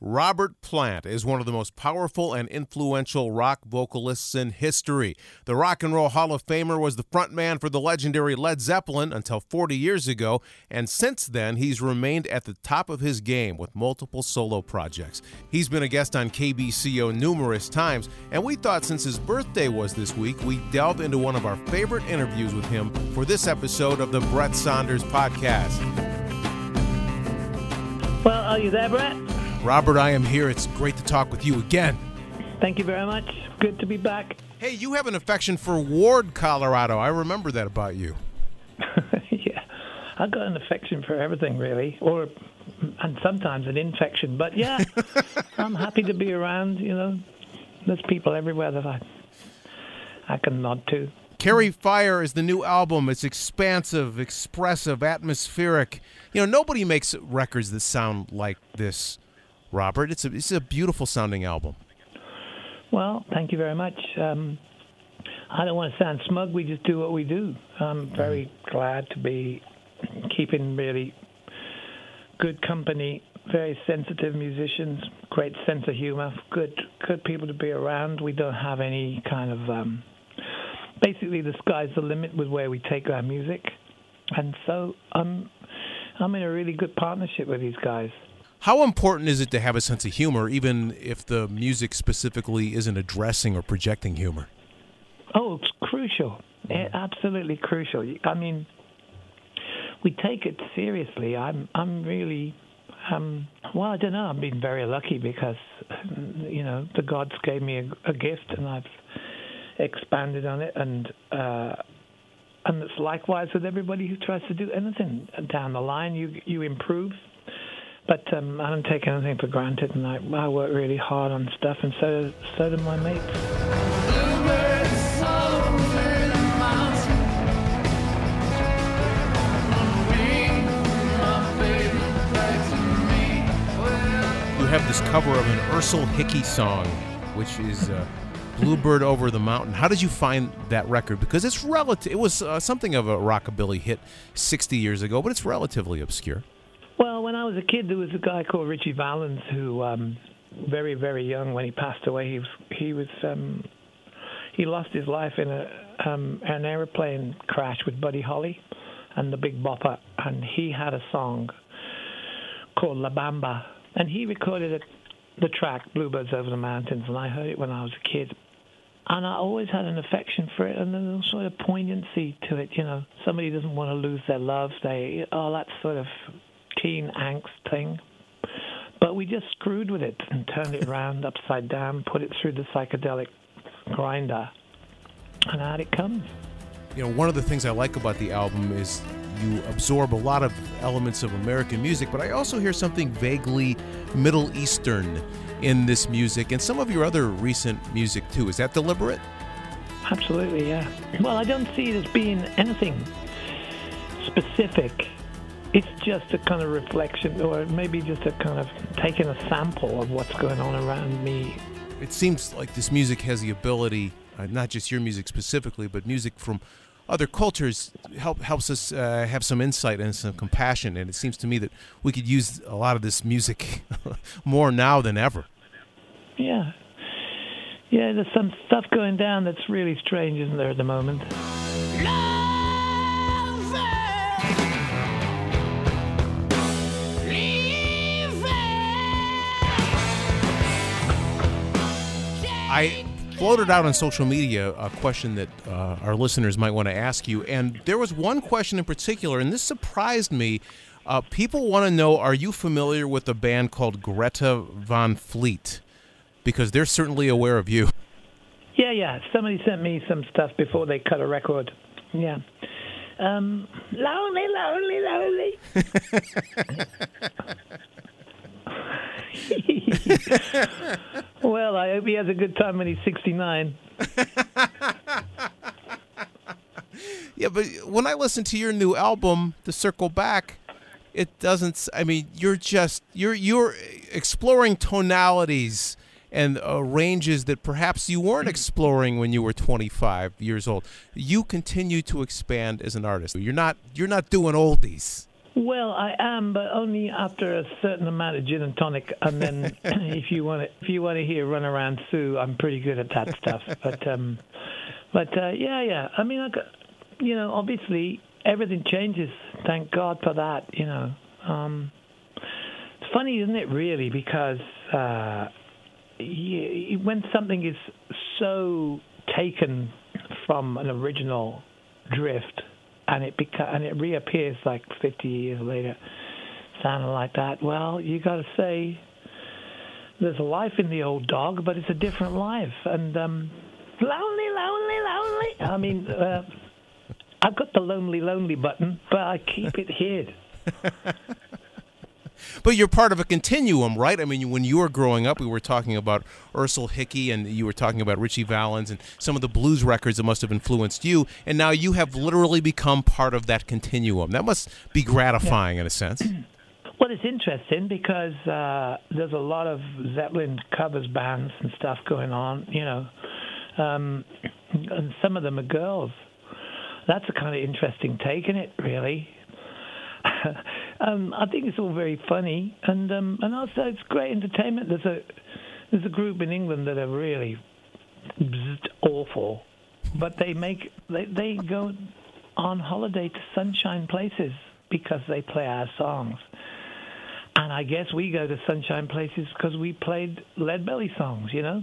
Robert Plant is one of the most powerful and influential rock vocalists in history. The Rock and Roll Hall of Famer was the frontman for the legendary Led Zeppelin until 40 years ago, and since then he's remained at the top of his game with multiple solo projects. He's been a guest on KBCO numerous times, and we thought since his birthday was this week, we'd delve into one of our favorite interviews with him for this episode of the Bret Saunders Podcast. Well, are you there, Brett? Robert, I am here. It's great to talk with you again. Thank you very much. Good to be back. Hey, you have an affection for Ward, Colorado. I remember that about you. yeah, I've got an affection for everything, really, or and sometimes an infection. But yeah, I'm happy to be around. You know, there's people everywhere that I I can nod to. Carry Fire is the new album. It's expansive, expressive, atmospheric. You know, nobody makes records that sound like this, Robert. It's a it's a beautiful sounding album. Well, thank you very much. Um, I don't want to sound smug. We just do what we do. I'm very glad to be keeping really good company, very sensitive musicians, great sense of humor, good good people to be around. We don't have any kind of um, basically the sky's the limit with where we take our music, and so I'm I'm in a really good partnership with these guys. How important is it to have a sense of humor, even if the music specifically isn't addressing or projecting humor? Oh, it's crucial. Eh, absolutely crucial. I mean, we take it seriously. I'm I'm really um, well. I don't know. I've been very lucky because you know the gods gave me a, a gift, and I've expanded on it, and uh, and it's likewise with everybody who tries to do anything down the line. You you improve, but um, I don't take anything for granted, and I, I work really hard on stuff, and so so do my mates. You have this cover of an Ersel Hickey song, which is uh, "Bluebird Over the Mountain." How did you find that record? Because it's relative. It was uh, something of a rockabilly hit 60 years ago, but it's relatively obscure. Well, when I was a kid, there was a guy called Ritchie Valens who, um, very very young, when he passed away, he was he was um, he lost his life in a um, an airplane crash with Buddy Holly and the Big Bopper, and he had a song called La Bamba, and he recorded the track Bluebirds Over the Mountains, and I heard it when I was a kid. And I always had an affection for it, and there's a sort of poignancy to it. You know, somebody doesn't want to lose their love. They, oh, that sort of teen angst thing. But we just screwed with it and turned it around upside down, put it through the psychedelic grinder, and out it comes. You know, one of the things I like about the album is you absorb a lot of elements of American music, but I also hear something vaguely Middle Eastern in this music and some of your other recent music too. Is that deliberate? Absolutely, yeah. Well, I don't see it as being anything specific. It's just a kind of reflection, or maybe just a kind of taking a sample of what's going on around me. It seems like this music has the ability, uh, not just your music specifically, but music from other cultures help helps us uh, have some insight and some compassion. And it seems to me that we could use a lot of this music more now than ever. Yeah. Yeah, there's some stuff going down that's really strange, isn't there, at the moment? I floated out on social media a question that uh, our listeners might want to ask you, and there was one question in particular, and this surprised me. Uh, people want to know: Are you familiar with a band called Greta Van Fleet? Because they're certainly aware of you. Yeah, yeah. Somebody sent me some stuff before they cut a record. Yeah. Um, lonely, lonely, lonely. I hope he has a good time when he's 69. Yeah, but when I listen to your new album, The Circle Back, it doesn't. I mean, you're just you're you're exploring tonalities and uh, ranges that perhaps you weren't exploring when you were 25 years old. You continue to expand as an artist. You're not you're not doing oldies. Well, I am, but only after a certain amount of gin and tonic. And then, if you want to, if you want to hear "Runaround Sue," I'm pretty good at that stuff. But, um, but uh, yeah, yeah. I mean, I got, you know, obviously everything changes. Thank God for that. You know, um, it's funny, isn't it? Really, because uh, y when something is so taken from an original drift and it beca- and it reappears like 50 years later, sounding like that. Well, you got to say there's a life in the old dog, but it's a different life, and um, lonely, lonely, lonely. I mean, uh, I've got the lonely, lonely button, but I keep it hid. But you're part of a continuum, right? I mean, when you were growing up, we were talking about Ersel Hickey, and you were talking about Ritchie Valens, and some of the blues records that must have influenced you. And now you have literally become part of that continuum. That must be gratifying in a sense. Well, it's interesting because uh, there's a lot of Zeppelin covers bands and stuff going on, you know, um, and some of them are girls. That's a kind of interesting take in it, really. um, I think it's all very funny, and um, and also it's great entertainment. There's a there's a group in England that are really awful, but they make they they go on holiday to sunshine places because they play our songs. And I guess we go to sunshine places because we played Lead Belly songs, you know?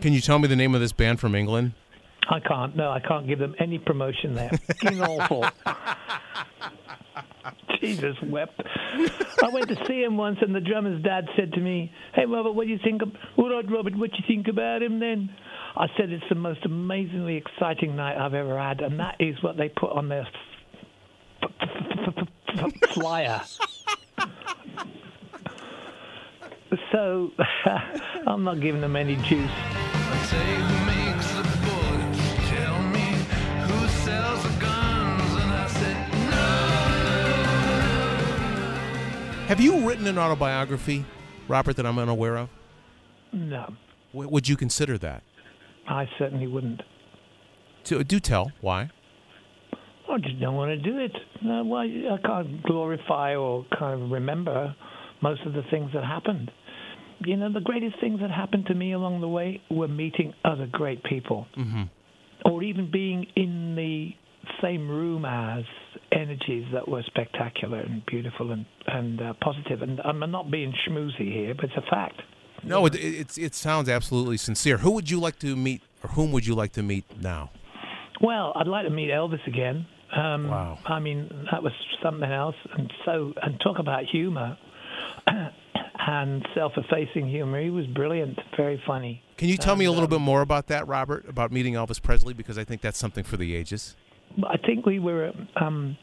Can you tell me the name of this band from England? I can't. No, I can't give them any promotion there. Fucking awful. Jesus wept. I went to see him once, and the drummer's dad said to me, "Hey, Robert, what do you think? Of, all right, Robert, what do you think about him then?" I said, "It's the most amazingly exciting night I've ever had, and that is what they put on their f- f- f- f- flyer." So I'm not giving them any juice. Have you written an autobiography, Robert, that I'm unaware of? No, W- would you consider that? I certainly wouldn't. To, do tell. Why? I just don't want to do it. No, well, I can't glorify or kind of remember most of the things that happened. You know, the greatest things that happened to me along the way were meeting other great people, mm-hmm. or even being in the same room as energies that were spectacular and beautiful and and uh, positive. And I'm not being schmoozy here, but it's a fact. No, it, it, it's, it sounds absolutely sincere. Who would you like to meet, or whom would you like to meet now? Well, I'd like to meet Elvis again. Um, Wow. I mean, that was something else. And so, and talk about humor and self-effacing humor. He was brilliant, very funny. Can you tell me a little um, bit more about that, Robert, about meeting Elvis Presley? Because I think that's something for the ages. I think we were. Um,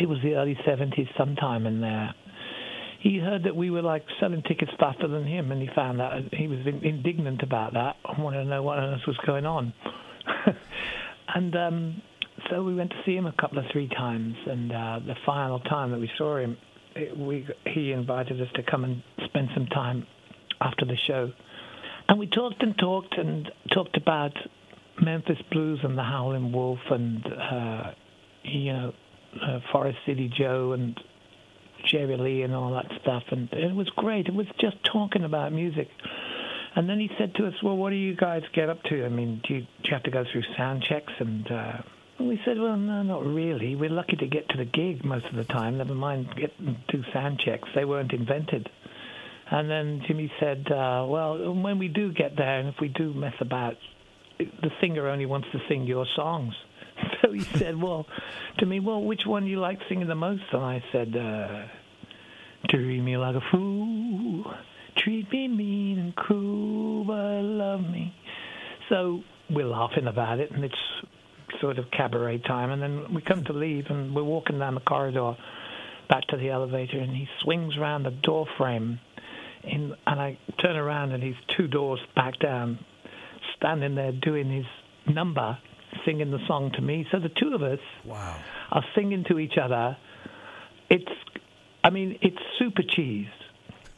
it was the early '70s, sometime in there. He heard that we were like selling tickets faster than him, and he found out he was indignant about that. I wanted to know what on earth was going on. and um, so we went to see him a couple of three times, and uh, the final time that we saw him, we he invited us to come and spend some time after the show, and we talked and talked and talked about Memphis Blues and the Howlin' Wolf and uh, you know uh, Forest City Joe and Jerry Lee and all that stuff, and it was great. It was just talking about music. And then he said to us, "Well, what do you guys get up to? I mean, do you, do you have to go through sound checks?" And uh, we said, "Well, no, not really. We're lucky to get to the gig most of the time. Never mind getting do sound checks. They weren't invented." And then Jimmy said, uh, "Well, when we do get there, and if we do mess about, the singer only wants to sing your songs." So he said, "Well, to me, well, which one do you like singing the most?" And I said, uh, "Treat me like a fool, treat me mean and cruel, but love me." So we're laughing about it, and it's sort of cabaret time. And then we come to leave, and we're walking down the corridor back to the elevator, and he swings around the door frame, in, and I turn around, and he's two doors back down, standing there doing his number, singing the song to me. So the two of us Wow. are singing to each other. It's, I mean, it's super cheese.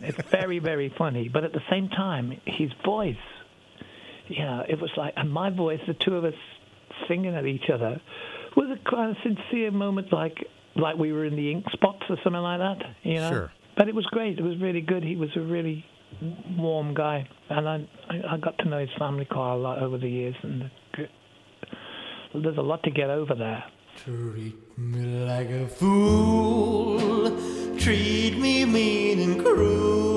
It's very, very funny, but at the same time, his voice, you know, it was like, and my voice, the two of us singing at each other, was a kind of sincere moment, like like we were in the Ink Spots or something like that, you know. Sure. But it was great. It was really good. He was a really warm guy, and I I I got to know his family quite a lot over the years, and there's a lot to get over there. Treat me like a fool, treat me mean and cruel,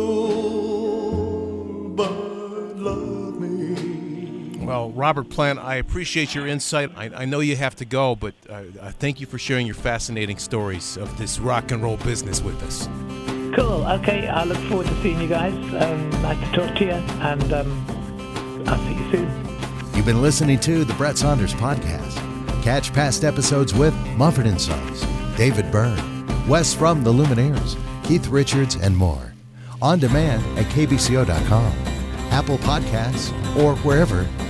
Well, Robert Plant, I appreciate your insight. I, I know you have to go, but uh, uh, thank you for sharing your fascinating stories of this rock and roll business with us. Cool. Okay. I look forward to seeing you guys. Um, nice to talk to you, and um, I'll see you soon. You've been listening to the Bret Saunders Podcast. Catch past episodes with Mumford and Sons, David Byrne, Wes from the Lumineers, Keith Richards, and more. On demand at kbco.com, Apple Podcasts, or wherever